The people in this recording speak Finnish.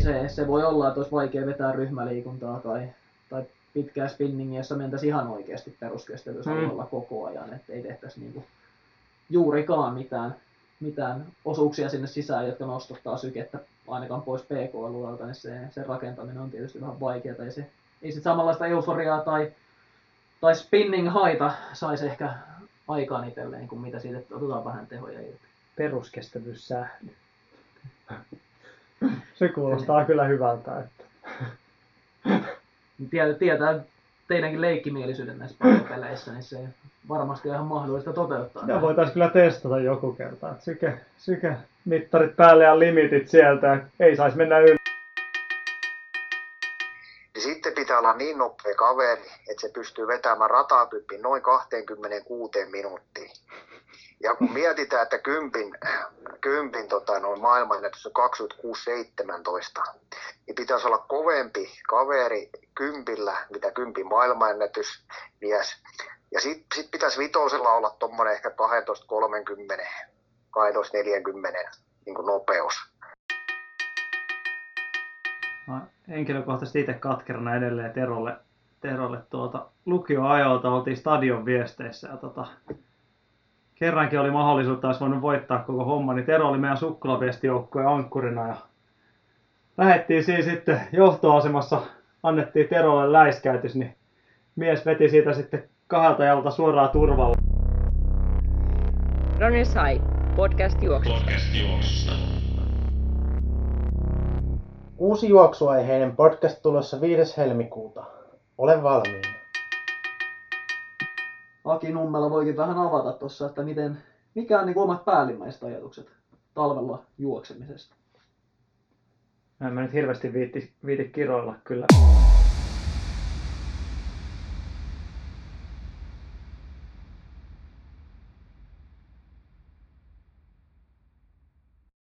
se, se voi olla, että olisi vaikea vetää ryhmäliikuntaa tai, tai pitkää spinningiä, jossa mentäisiin ihan oikeasti peruskestävyysalueella mm. koko ajan, että ei tehtäisi niinku juurikaan mitään, mitään osuuksia sinne sisään, jotka nostottaa sykettä ainakaan pois PK-alueelta, niin se, se rakentaminen on tietysti vähän vaikeaa. Ja se, ei sitten samanlaista euforiaa tai, tai spinning haita saisi ehkä aikaan itselleen, kuin mitä siitä otetaan vähän tehoja irti. Peruskestävyyssähly. Se kuulostaa kyllä hyvältä. Että... Tietää, tietää teidänkin leikkimielisyyden näissä pallopeleissä, niin se varmasti on ihan mahdollista toteuttaa. Ja voitaisiin kyllä testata joku kerta, että syke, syke mittarit päälle ja limitit sieltä, ei saisi mennä yli. Niin sitten pitää olla niin nopea kaveri, että se pystyy vetämään ratakyppin noin 26 minuuttiin. Ja kun mietitään, että kympin, kympin tota, noin maailmanennätys on 26-17, niin pitäisi olla kovempi kaveri kympillä, mitä kympin maailmanennätys mies. Ja sitten sit pitäisi vitosella olla tuommoinen ehkä 12-30, 12-40 niin nopeus. Mä henkilökohtaisesti itse katkerana edelleen Terolle, Terolle tuota, lukioajoilta oltiin stadion viesteissä ja tota, kerrankin oli mahdollisuutta, olisi voinut voittaa koko homma, niin Tero oli meidän sukkulaviestijoukkojen ankkurina ja lähettiin siinä sitten johtoasemassa, annettiin Terolle läiskäytys, niin mies veti siitä sitten kahdelta jalta suoraan turvalla. Ronny Sai, podcast juoksusta. Podcast juoksusta. Uusi juoksuaiheinen podcast tulossa 5. helmikuuta. Ole valmiina. Aki Nummela voikin vähän avata tuossa, että miten, mikä on niin omat päällimmäiset ajatukset talvella juoksemisesta? Mä en nyt hirveästi viitti, viitti kiroilla kyllä.